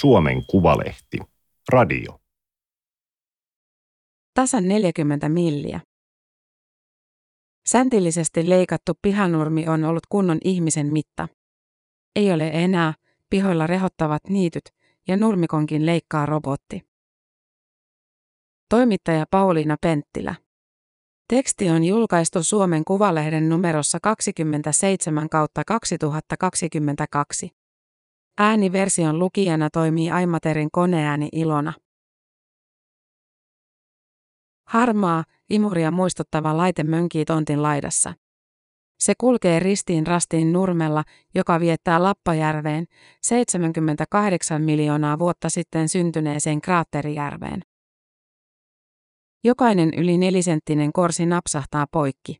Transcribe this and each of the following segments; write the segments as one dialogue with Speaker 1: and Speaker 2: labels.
Speaker 1: Suomen Kuvalehti. Radio.
Speaker 2: Tasan 40 milliä. Säntillisesti leikattu pihanurmi on ollut kunnon ihmisen mitta. Ei ole enää, pihoilla rehottavat niityt, ja nurmikonkin leikkaa robotti. Toimittaja Pauliina Penttilä. Teksti on julkaistu Suomen Kuvalehden numerossa 27 kautta 2022. Ääniversion lukijana toimii Aimaterin koneääni Ilona. Harmaa, imuria muistuttava laite mönkii tontin laidassa. Se kulkee ristiin rastiin nurmella, joka viettää Lappajärveen, 78 miljoonaa vuotta sitten syntyneeseen kraatterijärveen. Jokainen yli nelisenttinen korsi napsahtaa poikki.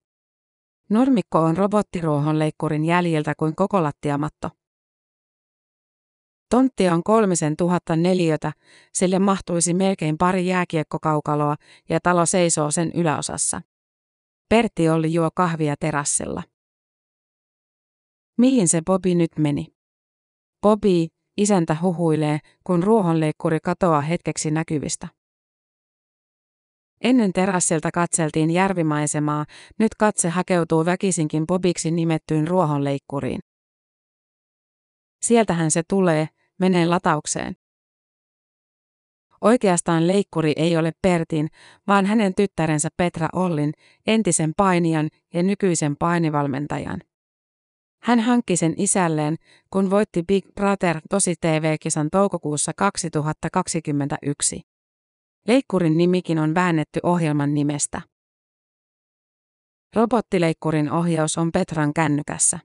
Speaker 2: Nurmikko on robottiruohonleikkurin jäljiltä kuin koko lattiamatto. Tontti on kolmisen tuhatta neliötä, sille mahtuisi melkein pari jääkiekkokaukaloa ja talo seisoo sen yläosassa. Pertti oli juo kahvia terassilla. Mihin se Bobi nyt meni? Bobi, isäntä huhuilee, kun ruohonleikkuri katoaa hetkeksi näkyvistä. Ennen terassilta katseltiin järvimaisemaa, nyt katse hakeutuu väkisinkin Bobiksi nimettyyn ruohonleikkuriin. Sieltähän se tulee, menee lataukseen. Oikeastaan leikkuri ei ole Pertin, vaan hänen tyttärensä Petra Ollin, entisen painijan ja nykyisen painivalmentajan. Hän hankki sen isälleen, kun voitti Big Brother tosi TV-kisan toukokuussa 2021. Leikkurin nimikin on väännetty ohjelman nimestä. Robottileikkurin ohjaus on Petran kännykässä.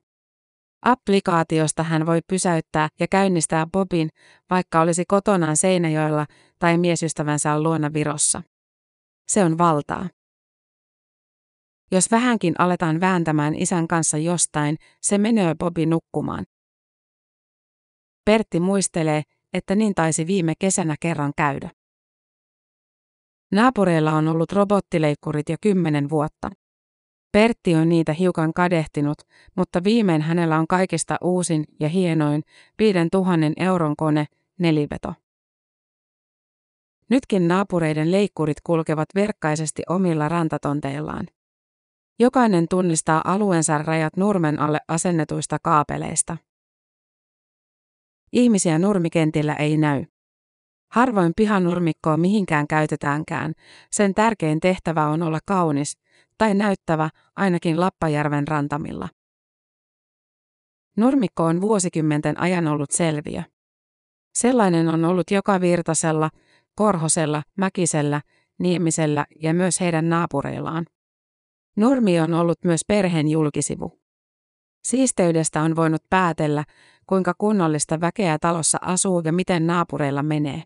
Speaker 2: Applikaatiosta hän voi pysäyttää ja käynnistää Bobin, vaikka olisi kotonaan Seinäjoella tai miesystävänsä on luona Virossa. Se on valtaa. Jos vähänkin aletaan vääntämään isän kanssa jostain, se menee Bobi nukkumaan. Pertti muistelee, että niin taisi viime kesänä kerran käydä. Naapureilla on ollut robottileikkurit jo kymmenen vuotta. Pertti on niitä hiukan kadehtinut, mutta viimein hänellä on kaikista uusin ja hienoin 5000 euron kone, neliveto. Nytkin naapureiden leikkurit kulkevat verkkaisesti omilla rantatonteillaan. Jokainen tunnistaa alueensa rajat nurmen alle asennetuista kaapeleista. Ihmisiä nurmikentillä ei näy. Harvoin pihanurmikkoa mihinkään käytetäänkään, sen tärkein tehtävä on olla kaunis, tai näyttävä, ainakin Lappajärven rantamilla. Nurmikko on vuosikymmenten ajan ollut selviö. Sellainen on ollut joka Virtasella, Korhosella, Mäkisellä, Niemisellä ja myös heidän naapureillaan. Nurmi on ollut myös perheen julkisivu. Siisteydestä on voinut päätellä, kuinka kunnollista väkeä talossa asuu ja miten naapureilla menee.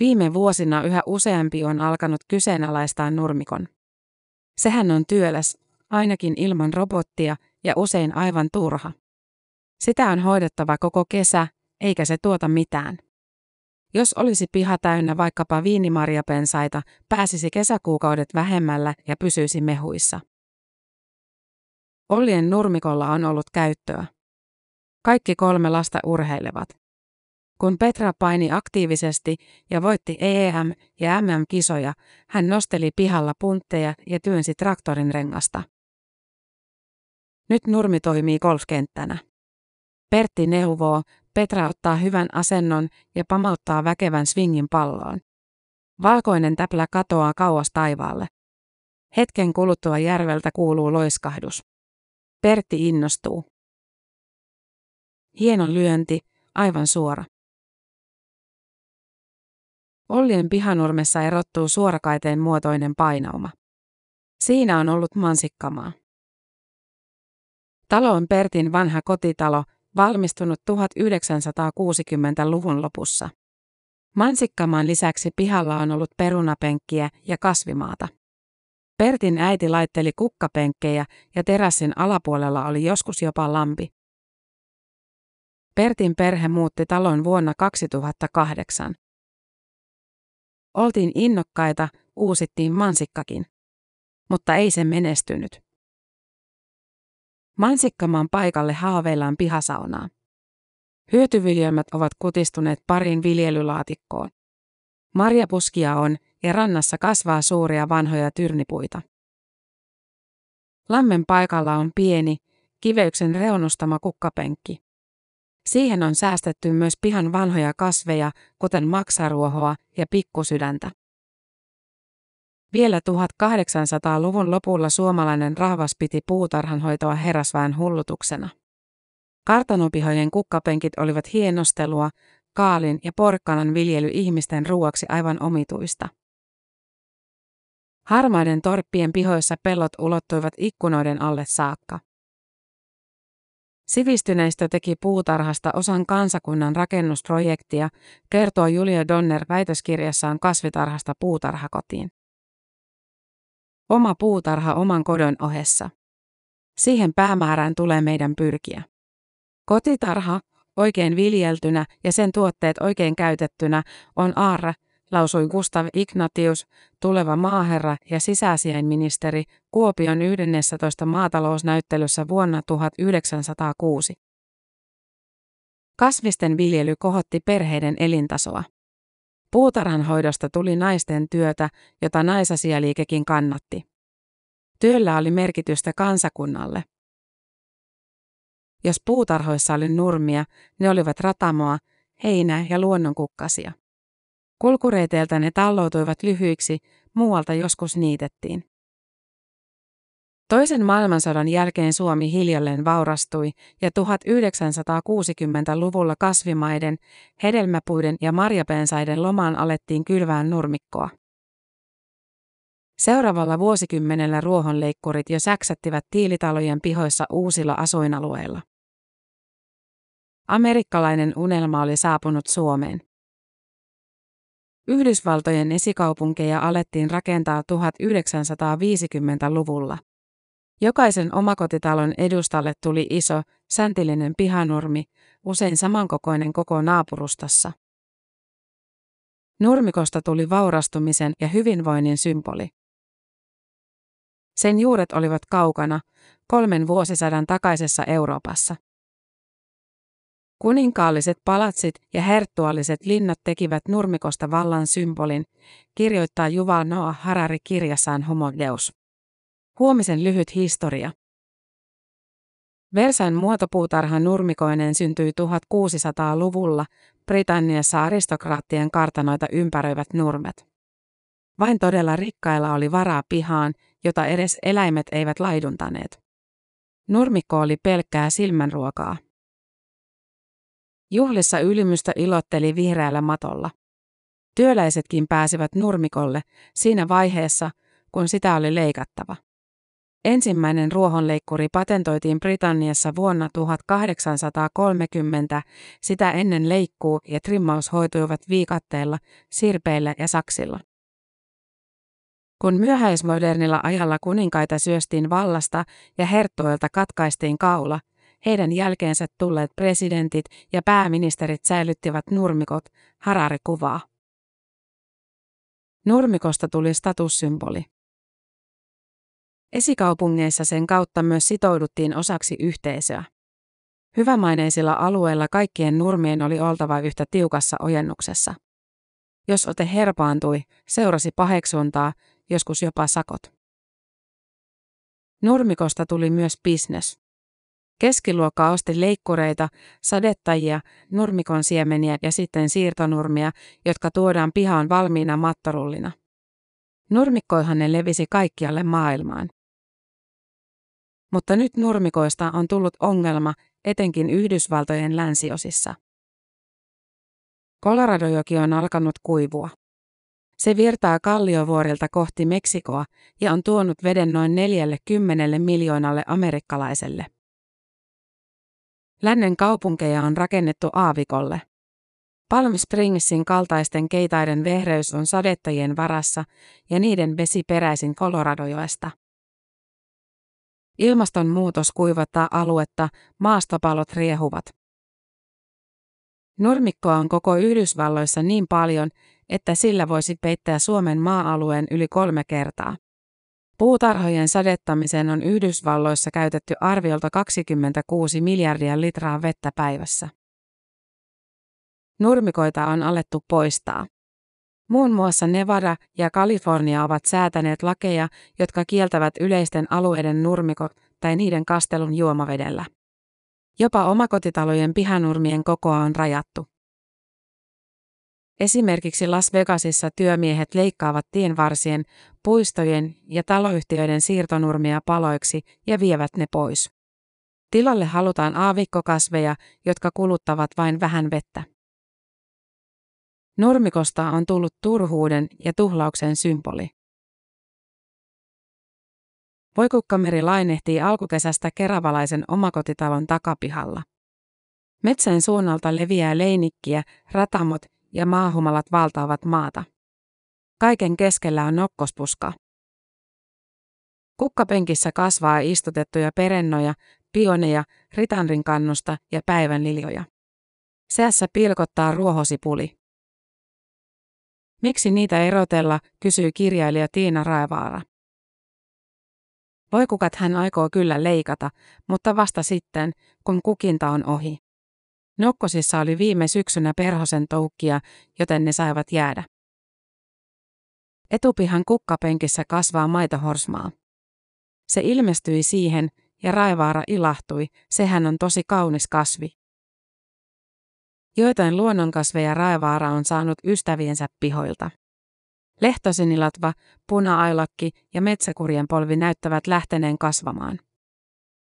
Speaker 2: Viime vuosina yhä useampi on alkanut kyseenalaistaa nurmikon. Sehän on työläs, ainakin ilman robottia ja usein aivan turha. Sitä on hoidettava koko kesä, eikä se tuota mitään. Jos olisi piha täynnä vaikkapa viinimarjapensaita, pääsisi kesäkuukaudet vähemmällä ja pysyisi mehuissa. Ollien nurmikolla on ollut käyttöä. Kaikki kolme lasta urheilevat. Kun Petra paini aktiivisesti ja voitti EM- ja MM-kisoja, hän nosteli pihalla puntteja ja työnsi traktorin rengasta. Nyt nurmi toimii golfkenttänä. Pertti neuvoo, Petra ottaa hyvän asennon ja pamauttaa väkevän swingin palloon. Valkoinen täplä katoaa kauas taivaalle. Hetken kuluttua järveltä kuuluu loiskahdus. Pertti innostuu. Hieno lyönti, aivan suora. Ollien pihanurmessa erottuu suorakaiteen muotoinen painauma. Siinä on ollut mansikkamaa. Talo on Pertin vanha kotitalo, valmistunut 1960-luvun lopussa. Mansikkamaan lisäksi pihalla on ollut perunapenkkiä ja kasvimaata. Pertin äiti laitteli kukkapenkkejä ja terassin alapuolella oli joskus jopa lampi. Pertin perhe muutti talon vuonna 2008. Oltiin innokkaita, uusittiin mansikkakin. Mutta ei se menestynyt. Mansikkamaan paikalle haaveillaan pihasaunaa. Hyötyviljelmät ovat kutistuneet pariin viljelylaatikkoon. Marjapuskia on, ja rannassa kasvaa suuria vanhoja tyrnipuita. Lammen paikalla on pieni, kiveyksen reunustama kukkapenkki. Siihen on säästetty myös pihan vanhoja kasveja, kuten maksaruohoa ja pikkusydäntä. Vielä 1800-luvun lopulla suomalainen rahvas piti puutarhanhoitoa herrasväen hullutuksena. Kartanopihojen kukkapenkit olivat hienostelua, kaalin ja porkkanan viljely ihmisten ruuaksi aivan omituista. Harmaiden torppien pihoissa pellot ulottuivat ikkunoiden alle saakka. Sivistyneistö teki puutarhasta osan kansakunnan rakennusprojektia, kertoo Julia Donner väitöskirjassaan kasvitarhasta puutarhakotiin. Oma puutarha oman kodon ohessa. Siihen päämäärään tulee meidän pyrkiä. Kotitarha, oikein viljeltynä ja sen tuotteet oikein käytettynä, on aarre, lausui Gustav Ignatius, tuleva maaherra ja sisäasiainministeri Kuopion 11. maatalousnäyttelyssä vuonna 1906. Kasvisten viljely kohotti perheiden elintasoa. Puutarhanhoidosta tuli naisten työtä, jota naisasialiikekin kannatti. Työllä oli merkitystä kansakunnalle. Jos puutarhoissa oli nurmia, ne olivat ratamoa, heinää ja luonnonkukkasia. Kulkureiteiltä ne talloutuivat lyhyiksi, muualta joskus niitettiin. Toisen maailmansodan jälkeen Suomi hiljalleen vaurastui ja 1960-luvulla kasvimaiden, hedelmäpuiden ja marjapensaiden lomaan alettiin kylvään nurmikkoa. Seuraavalla vuosikymmenellä ruohonleikkurit jo säksättivät tiilitalojen pihoissa uusilla asuinalueilla. Amerikkalainen unelma oli saapunut Suomeen. Yhdysvaltojen esikaupunkeja alettiin rakentaa 1950-luvulla. Jokaisen omakotitalon edustalle tuli iso, säntillinen pihanurmi, usein samankokoinen koko naapurustassa. Nurmikosta tuli vaurastumisen ja hyvinvoinnin symboli. Sen juuret olivat kaukana, kolmen vuosisadan takaisessa Euroopassa. Kuninkaalliset palatsit ja herttualliset linnat tekivät nurmikosta vallan symbolin, kirjoittaa Juval Noah Harari kirjassaan Homo Deus. Huomisen lyhyt historia. Versain muotopuutarha nurmikoinen syntyi 1600-luvulla, Britanniassa aristokraattien kartanoita ympäröivät nurmet. Vain todella rikkailla oli varaa pihaan, jota edes eläimet eivät laiduntaneet. Nurmikko oli pelkkää silmänruokaa. Juhlissa ylimystä ilotteli vihreällä matolla. Työläisetkin pääsivät nurmikolle siinä vaiheessa, kun sitä oli leikattava. Ensimmäinen ruohonleikkuri patentoitiin Britanniassa vuonna 1830, sitä ennen leikkuu ja trimmaus hoituivat viikatteella, sirpeillä ja saksilla. Kun myöhäismodernilla ajalla kuninkaita syöstiin vallasta ja herttoilta katkaistiin kaula, heidän jälkeensä tulleet presidentit ja pääministerit säilyttivät nurmikot, Harari kuvaa. Nurmikosta tuli statussymboli. Esikaupungeissa sen kautta myös sitouduttiin osaksi yhteisöä. Hyvämaineisilla alueilla kaikkien nurmien oli oltava yhtä tiukassa ojennuksessa. Jos ote herpaantui, seurasi paheksuntaa, joskus jopa sakot. Nurmikosta tuli myös bisnes. Keskiluokka osti leikkureita, sadettajia, nurmikon siemeniä ja sitten siirtonurmia, jotka tuodaan pihaan valmiina mattorullina. Nurmikkoihan ne levisi kaikkialle maailmaan. Mutta nyt nurmikoista on tullut ongelma, etenkin Yhdysvaltojen länsiosissa. Coloradojoki on alkanut kuivua. Se virtaa kalliovuorilta kohti Meksikoa ja on tuonut veden noin 40 miljoonalle amerikkalaiselle. Lännen kaupunkeja on rakennettu aavikolle. Palm Springsin kaltaisten keitaiden vehreys on sadettajien varassa ja niiden vesi peräisin Coloradojoesta. Ilmastonmuutos kuivattaa aluetta, maastopalot riehuvat. Nurmikkoa on koko Yhdysvalloissa niin paljon, että sillä voisi peittää Suomen maa-alueen yli kolme kertaa. Puutarhojen sadettamiseen on Yhdysvalloissa käytetty arviolta 26 miljardia litraa vettä päivässä. Nurmikoita on alettu poistaa. Muun muassa Nevada ja Kalifornia ovat säätäneet lakeja, jotka kieltävät yleisten alueiden nurmikot tai niiden kastelun juomavedellä. Jopa omakotitalojen pihanurmien kokoa on rajattu. Esimerkiksi Las Vegasissa työmiehet leikkaavat tienvarsien, puistojen ja taloyhtiöiden siirtonurmia paloiksi ja vievät ne pois. Tilalle halutaan aavikkokasveja, jotka kuluttavat vain vähän vettä. Nurmikosta on tullut turhuuden ja tuhlauksen symboli. Voikukkameri lainehtii alkukesästä keravalaisen omakotitalon takapihalla. Metsän suunnalta leviää leinikkiä, ratamot ja maahumalat valtaavat maata. Kaiken keskellä on nokkospuska. Kukkapenkissä kasvaa istutettuja perennoja, pioneja, ritanrinkannusta ja päivänliljoja. Seässä pilkottaa ruohosipuli. Miksi niitä erotella, kysyy kirjailija Tiina Raevaara. Voikukat hän aikoo kyllä leikata, mutta vasta sitten, kun kukinta on ohi. Nokkosissa oli viime syksynä perhosen toukkia, joten ne saivat jäädä. Etupihan kukkapenkissä kasvaa maitohorsmaa. Se ilmestyi siihen, ja Raivaara ilahtui, sehän on tosi kaunis kasvi. Joitain luonnonkasveja Raivaara on saanut ystäviensä pihoilta. Lehtosinilatva, puna-ailakki ja metsäkurjen polvi näyttävät lähteneen kasvamaan.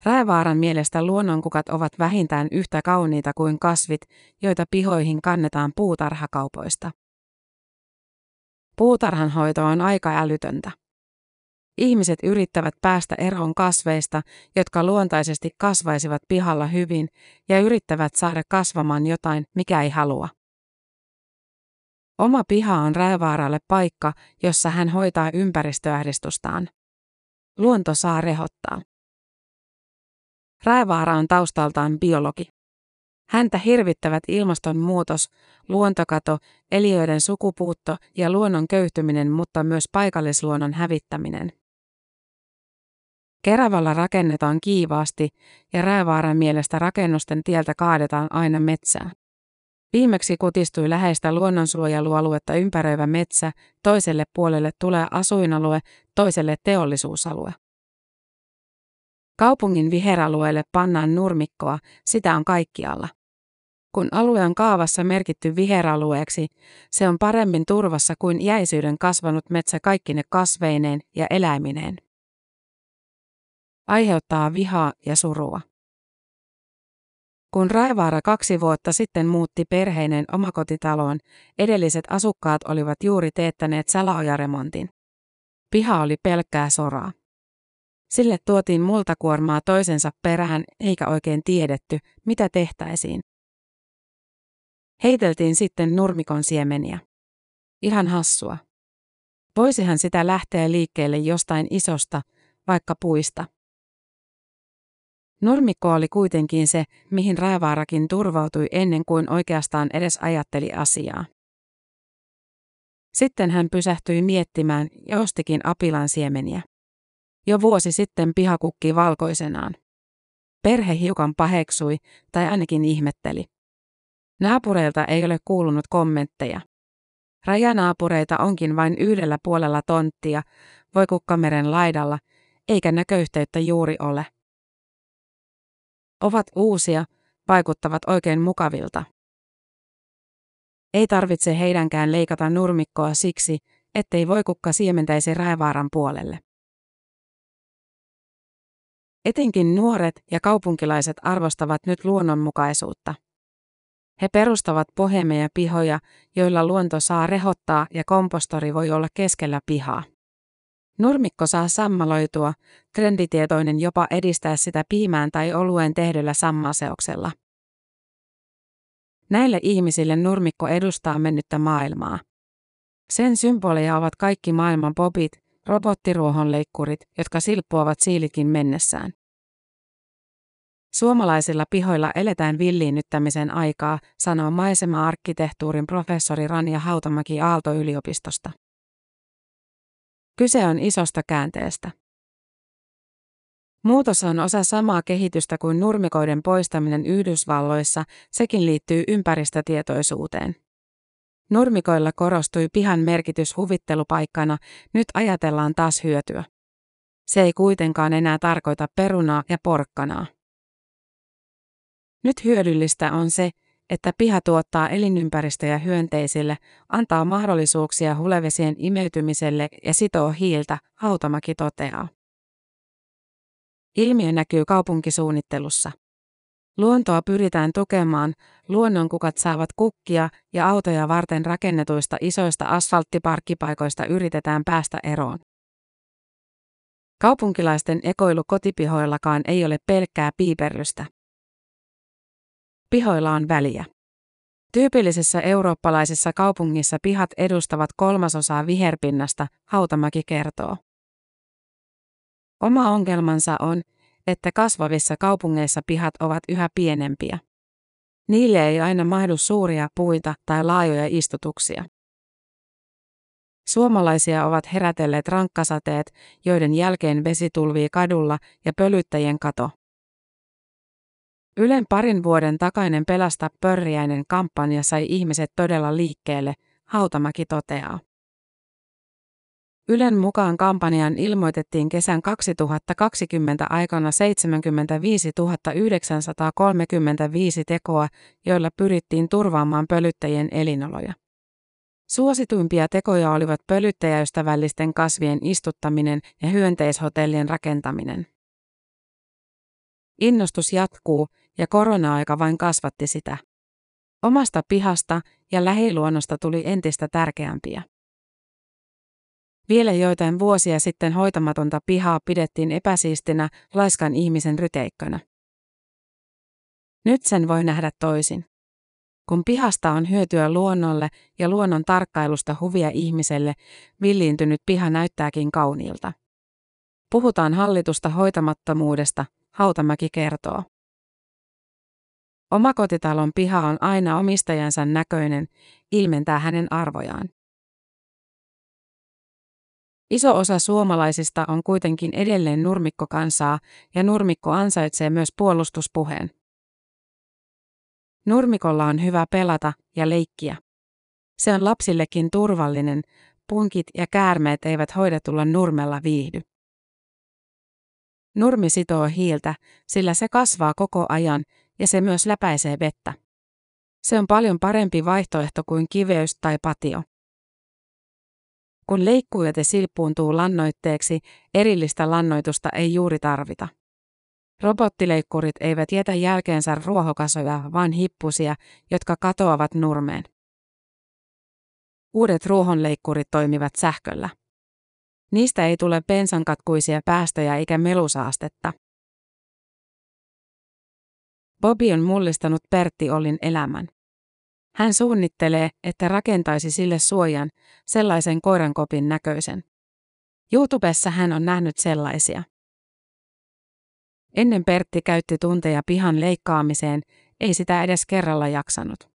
Speaker 2: Raevaaran mielestä luonnonkukat ovat vähintään yhtä kauniita kuin kasvit, joita pihoihin kannetaan puutarhakaupoista. Puutarhanhoito on aika älytöntä. Ihmiset yrittävät päästä eroon kasveista, jotka luontaisesti kasvaisivat pihalla hyvin, ja yrittävät saada kasvamaan jotain, mikä ei halua. Oma piha on Raevaaralle paikka, jossa hän hoitaa ympäristöahdistustaan. Luonto saa rehottaa. Raevaara on taustaltaan biologi. Häntä hirvittävät ilmastonmuutos, luontokato, eliöiden sukupuutto ja luonnon köyhtyminen, mutta myös paikallisluonnon hävittäminen. Keravalla rakennetaan kiivaasti ja Raevaaran mielestä rakennusten tieltä kaadetaan aina metsää. Viimeksi kutistui läheistä luonnonsuojelualuetta ympäröivä metsä, toiselle puolelle tulee asuinalue, toiselle teollisuusalue. Kaupungin viheralueelle pannaan nurmikkoa, sitä on kaikkialla. Kun alue on kaavassa merkitty viheralueeksi, se on paremmin turvassa kuin jäisyyden kasvanut metsä kaikkine kasveineen ja eläimineen. Aiheuttaa vihaa ja surua. Kun Raivaara kaksi vuotta sitten muutti perheineen omakotitaloon, edelliset asukkaat olivat juuri teettäneet salaojaremontin. Piha oli pelkkää soraa. Sille tuotiin multakuormaa toisensa perään eikä oikein tiedetty, mitä tehtäisiin. Heiteltiin sitten nurmikon siemeniä. Ihan hassua. Voisihan sitä lähteä liikkeelle jostain isosta, vaikka puista. Nurmikko oli kuitenkin se, mihin Raevaarakin turvautui ennen kuin oikeastaan edes ajatteli asiaa. Sitten hän pysähtyi miettimään ja ostikin apilan siemeniä. Jo vuosi sitten piha kukki valkoisenaan. Perhe hiukan paheksui, tai ainakin ihmetteli. Naapureilta ei ole kuulunut kommentteja. Rajanaapureita onkin vain yhdellä puolella tonttia, voi kukkameren laidalla, eikä näköyhteyttä juuri ole. Ovat uusia, vaikuttavat oikein mukavilta. Ei tarvitse heidänkään leikata nurmikkoa siksi, ettei voi kukka siementäisi raevaaran puolelle. Etenkin nuoret ja kaupunkilaiset arvostavat nyt luonnonmukaisuutta. He perustavat pohemeja pihoja, joilla luonto saa rehottaa ja kompostori voi olla keskellä pihaa. Nurmikko saa sammaloitua, trenditietoinen jopa edistää sitä piimään tai olueen tehdyllä sammaseoksella. Näille ihmisille nurmikko edustaa mennyttä maailmaa. Sen symboleja ovat kaikki maailman popit, robottiruohonleikkurit, jotka silppuavat siilikin mennessään. Suomalaisilla pihoilla eletään villiinnyttämisen aikaa, sanoo maisema-arkkitehtuurin professori Rania Hautamäki Aalto-yliopistosta. Kyse on isosta käänteestä. Muutos on osa samaa kehitystä kuin nurmikoiden poistaminen Yhdysvalloissa, sekin liittyy ympäristötietoisuuteen. Nurmikoilla korostui pihan merkitys huvittelupaikkana, nyt ajatellaan taas hyötyä. Se ei kuitenkaan enää tarkoita perunaa ja porkkanaa. Nyt hyödyllistä on se, että piha tuottaa elinympäristöjä hyönteisille, antaa mahdollisuuksia hulevesien imeytymiselle ja sitoo hiiltä, Hautamäki toteaa. Ilmiö näkyy kaupunkisuunnittelussa. Luontoa pyritään tukemaan, luonnonkukat saavat kukkia ja autoja varten rakennetuista isoista asfalttiparkkipaikoista yritetään päästä eroon. Kaupunkilaisten ekoilu kotipihoillakaan ei ole pelkkää piiperrystä. Pihoilla on väliä. Tyypillisessä eurooppalaisessa kaupungissa pihat edustavat kolmasosaa viherpinnasta, Hautamäki kertoo. Oma ongelmansa on, että kasvavissa kaupungeissa pihat ovat yhä pienempiä. Niille ei aina mahdu suuria puita tai laajoja istutuksia. Suomalaisia ovat herätelleet rankkasateet, joiden jälkeen vesi tulvii kadulla ja pölyttäjien kato. Ylen parin vuoden takainen Pelasta pörriäinen kampanja sai ihmiset todella liikkeelle, Hautamäki toteaa. Ylen mukaan kampanjan ilmoitettiin kesän 2020 aikana 75 935 tekoa, joilla pyrittiin turvaamaan pölyttäjien elinoloja. Suosituimpia tekoja olivat pölyttäjäystävällisten kasvien istuttaminen ja hyönteishotellien rakentaminen. Innostus jatkuu, ja korona-aika vain kasvatti sitä. Omasta pihasta ja lähiluonnosta tuli entistä tärkeämpiä. Vielä joitain vuosia sitten hoitamatonta pihaa pidettiin epäsiistinä laiskan ihmisen ryteikkönä. Nyt sen voi nähdä toisin. Kun pihasta on hyötyä luonnolle ja luonnon tarkkailusta huvia ihmiselle, villiintynyt piha näyttääkin kauniilta. Puhutaan hallitusta hoitamattomuudesta, Hautamäki kertoo. Omakotitalon piha on aina omistajansa näköinen, ilmentää hänen arvojaan. Iso osa suomalaisista on kuitenkin edelleen nurmikkokansaa ja nurmikko ansaitsee myös puolustuspuheen. Nurmikolla on hyvä pelata ja leikkiä. Se on lapsillekin turvallinen, punkit ja käärmeet eivät hoidetulla nurmella viihdy. Nurmi sitoo hiiltä, sillä se kasvaa koko ajan ja se myös läpäisee vettä. Se on paljon parempi vaihtoehto kuin kiveys tai patio. Kun leikkuujäte silppuuntuu lannoitteeksi, erillistä lannoitusta ei juuri tarvita. Robottileikkurit eivät jätä jälkeensä ruohokasoja, vaan hippusia, jotka katoavat nurmeen. Uudet ruohonleikkurit toimivat sähköllä. Niistä ei tule bensankatkuisia päästöjä eikä melusaastetta. Bobby on mullistanut Pertti Ollin elämän. Hän suunnittelee, että rakentaisi sille suojan, sellaisen koirankopin näköisen. YouTubessa hän on nähnyt sellaisia. Ennen Pertti käytti tunteja pihan leikkaamiseen, ei sitä edes kerralla jaksanut.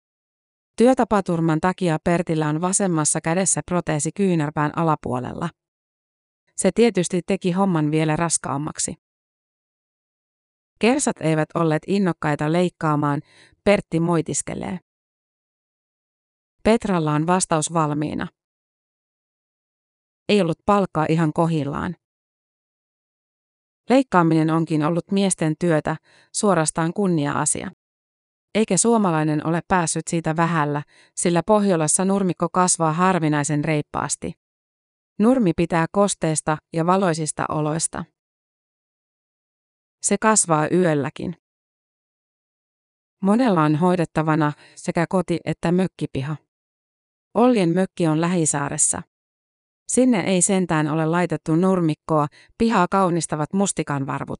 Speaker 2: Työtapaturman takia Pertillä on vasemmassa kädessä proteesi kyynärpään alapuolella. Se tietysti teki homman vielä raskaammaksi. Kersat eivät olleet innokkaita leikkaamaan, Pertti moitiskelee. Petralla on vastaus valmiina. Ei ollut palkkaa ihan kohillaan. Leikkaaminen onkin ollut miesten työtä, suorastaan kunnia-asia. Eikä suomalainen ole päässyt siitä vähällä, sillä Pohjolassa nurmikko kasvaa harvinaisen reippaasti. Nurmi pitää kosteesta ja valoisista oloista. Se kasvaa yölläkin. Monella on hoidettavana sekä koti- että mökkipiha. Oljen mökki on Lähisaaressa. Sinne ei sentään ole laitettu nurmikkoa, pihaa kaunistavat mustikanvarvut.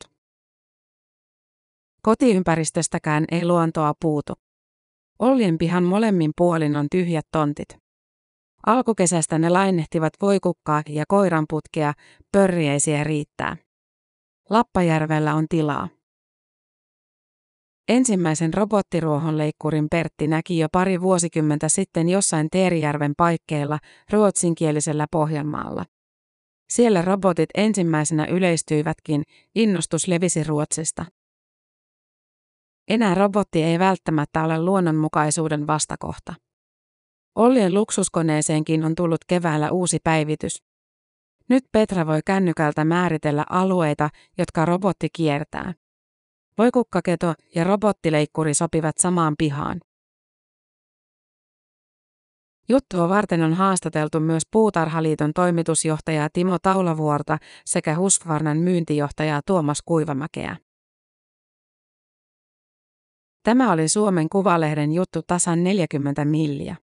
Speaker 2: Kotiympäristöstäkään ei luontoa puutu. Oljen pihan molemmin puolin on tyhjät tontit. Alkukesästä ne lainehtivat voikukkaa ja koiranputkea, pörrieisiä riittää. Lappajärvellä on tilaa. Ensimmäisen robottiruohonleikkurin Pertti näki jo pari vuosikymmentä sitten jossain Teerijärven paikkeilla ruotsinkielisellä Pohjanmaalla. Siellä robotit ensimmäisenä yleistyivätkin, innostus levisi Ruotsista. Enää robotti ei välttämättä ole luonnonmukaisuuden vastakohta. Ollien luksuskoneeseenkin on tullut keväällä uusi päivitys. Nyt Petra voi kännykältä määritellä alueita, jotka robotti kiertää. Voikukkaketo ja robottileikkuri sopivat samaan pihaan. Juttua varten on haastateltu myös Puutarhaliiton toimitusjohtajaa Timo Taulavuorta sekä Husqvarnan myyntijohtajaa Tuomas Kuivamäkeä. Tämä oli Suomen Kuvalehden juttu tasan 40 milliä.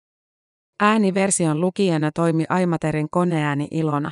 Speaker 2: Ääniversion lukijana toimi Aimaterin koneääni Ilona.